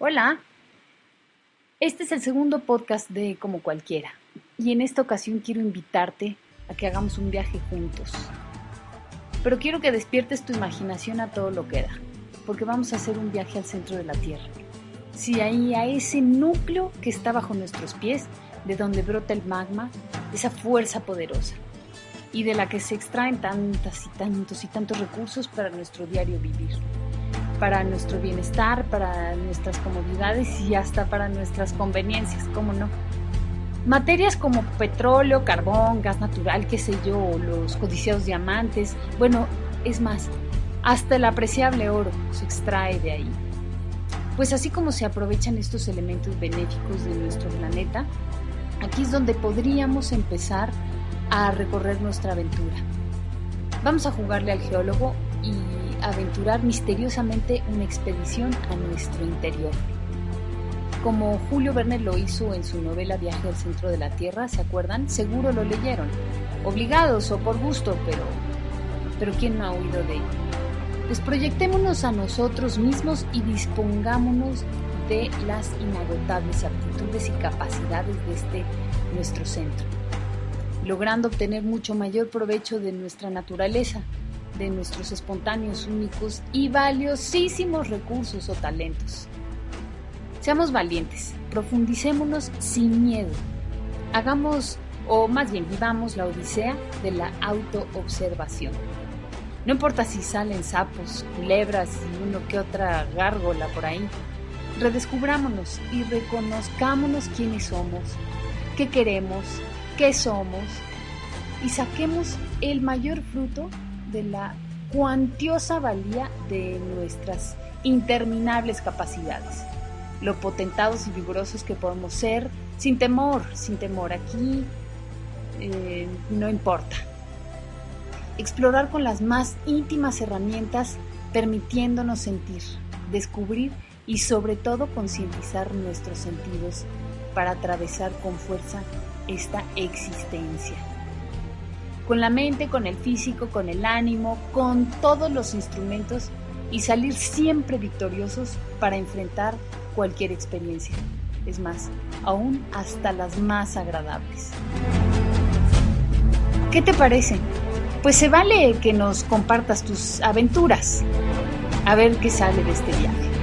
Hola. Este es el segundo podcast de Como Cualquiera y en esta ocasión quiero invitarte a que hagamos un viaje juntos. Pero quiero que despiertes tu imaginación a todo lo que da, porque vamos a hacer un viaje al centro de la Tierra. Sí, ahí a ese núcleo que está bajo nuestros pies, de donde brota el magma, esa fuerza poderosa y de la que se extraen tantas y tantos y tantos recursos para nuestro diario vivir para nuestro bienestar, para nuestras comodidades y hasta para nuestras conveniencias, ¿cómo no? Materias como petróleo, carbón, gas natural, qué sé yo, los codiciados diamantes, bueno, es más, hasta el apreciable oro se extrae de ahí. Pues así como se aprovechan estos elementos benéficos de nuestro planeta, aquí es donde podríamos empezar a recorrer nuestra aventura. Vamos a jugarle al geólogo y aventurar misteriosamente una expedición a nuestro interior. Como Julio Verne lo hizo en su novela Viaje al centro de la Tierra, ¿se acuerdan? Seguro lo leyeron. Obligados o por gusto, pero pero ¿quién no ha oído de ello? Pues proyectémonos a nosotros mismos y dispongámonos de las inagotables aptitudes y capacidades de este nuestro centro, logrando obtener mucho mayor provecho de nuestra naturaleza, de nuestros espontáneos únicos y valiosísimos recursos o talentos. Seamos valientes, profundicémonos sin miedo. Hagamos, o más bien vivamos la odisea de la autoobservación. No importa si salen sapos, culebras y uno que otra gárgola por ahí. Redescubrámonos y reconozcámonos quiénes somos, qué queremos, qué somos y saquemos el mayor fruto de la cuantiosa valía de nuestras interminables capacidades, lo potentados y vigorosos que podemos ser, sin temor, sin temor. Aquí eh, no importa. Explorar con las más íntimas herramientas, permitiéndonos sentir, descubrir y sobre todo concientizar nuestros sentidos para atravesar con fuerza esta existencia con la mente, con el físico, con el ánimo, con todos los instrumentos y salir siempre victoriosos para enfrentar cualquier experiencia. Es más, aún hasta las más agradables. ¿Qué te parece? Pues se vale que nos compartas tus aventuras. A ver qué sale de este viaje.